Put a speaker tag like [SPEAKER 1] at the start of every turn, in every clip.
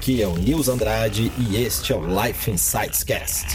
[SPEAKER 1] Aqui é o Nils Andrade e este é o Life Insights Cast.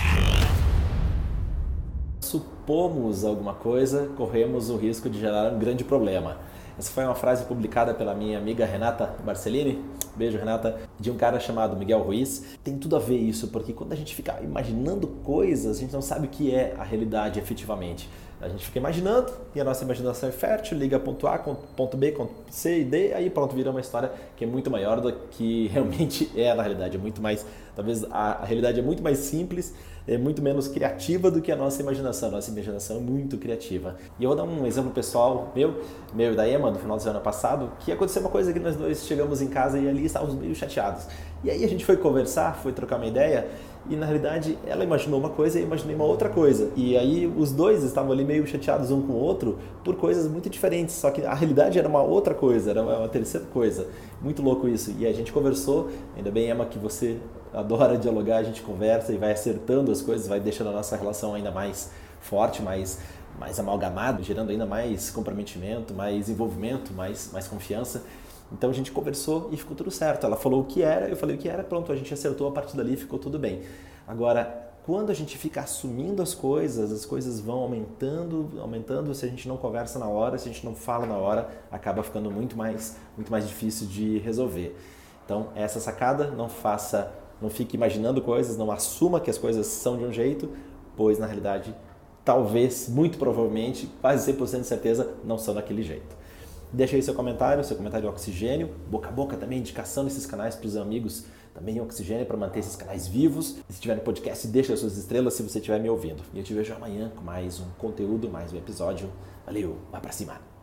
[SPEAKER 1] Supomos alguma coisa, corremos o risco de gerar um grande problema. Essa foi uma frase publicada pela minha amiga Renata Barcelini, beijo Renata, de um cara chamado Miguel Ruiz. Tem tudo a ver isso, porque quando a gente fica imaginando coisas, a gente não sabe o que é a realidade efetivamente. A gente fica imaginando e a nossa imaginação é fértil, liga ponto A ponto B com C e D, aí pronto, vira uma história que é muito maior do que realmente é na realidade. É muito mais, talvez a, a realidade é muito mais simples, é muito menos criativa do que a nossa imaginação. A nossa imaginação é muito criativa. E eu vou dar um exemplo pessoal meu, meu e da Emma, do final do ano passado, que aconteceu uma coisa que nós dois chegamos em casa e ali estávamos meio chateados. E aí a gente foi conversar, foi trocar uma ideia e na realidade ela imaginou uma coisa e eu imaginei uma outra coisa. E aí os dois estavam ali meio chateados um com o outro por coisas muito diferentes, só que a realidade era uma outra coisa, era uma terceira coisa. Muito louco isso. E a gente conversou, ainda bem, Emma, que você adora dialogar, a gente conversa e vai acertando as coisas, vai deixando a nossa relação ainda mais forte, mais mais amalgamado, gerando ainda mais comprometimento, mais envolvimento, mais mais confiança. Então a gente conversou e ficou tudo certo. Ela falou o que era, eu falei o que era, pronto, a gente acertou a partir dali, ficou tudo bem. Agora, quando a gente fica assumindo as coisas, as coisas vão aumentando, aumentando, se a gente não conversa na hora, se a gente não fala na hora, acaba ficando muito mais, muito mais difícil de resolver. Então, essa sacada, não faça, não fique imaginando coisas, não assuma que as coisas são de um jeito, pois na realidade, talvez, muito provavelmente, quase 100% de certeza, não são daquele jeito. Deixa aí seu comentário, seu comentário de oxigênio, boca a boca também, indicação desses canais para os amigos, também oxigênio para manter esses canais vivos. Se tiver no podcast, deixa as suas estrelas se você estiver me ouvindo. E eu te vejo amanhã com mais um conteúdo, mais um episódio. Valeu, vai para cima!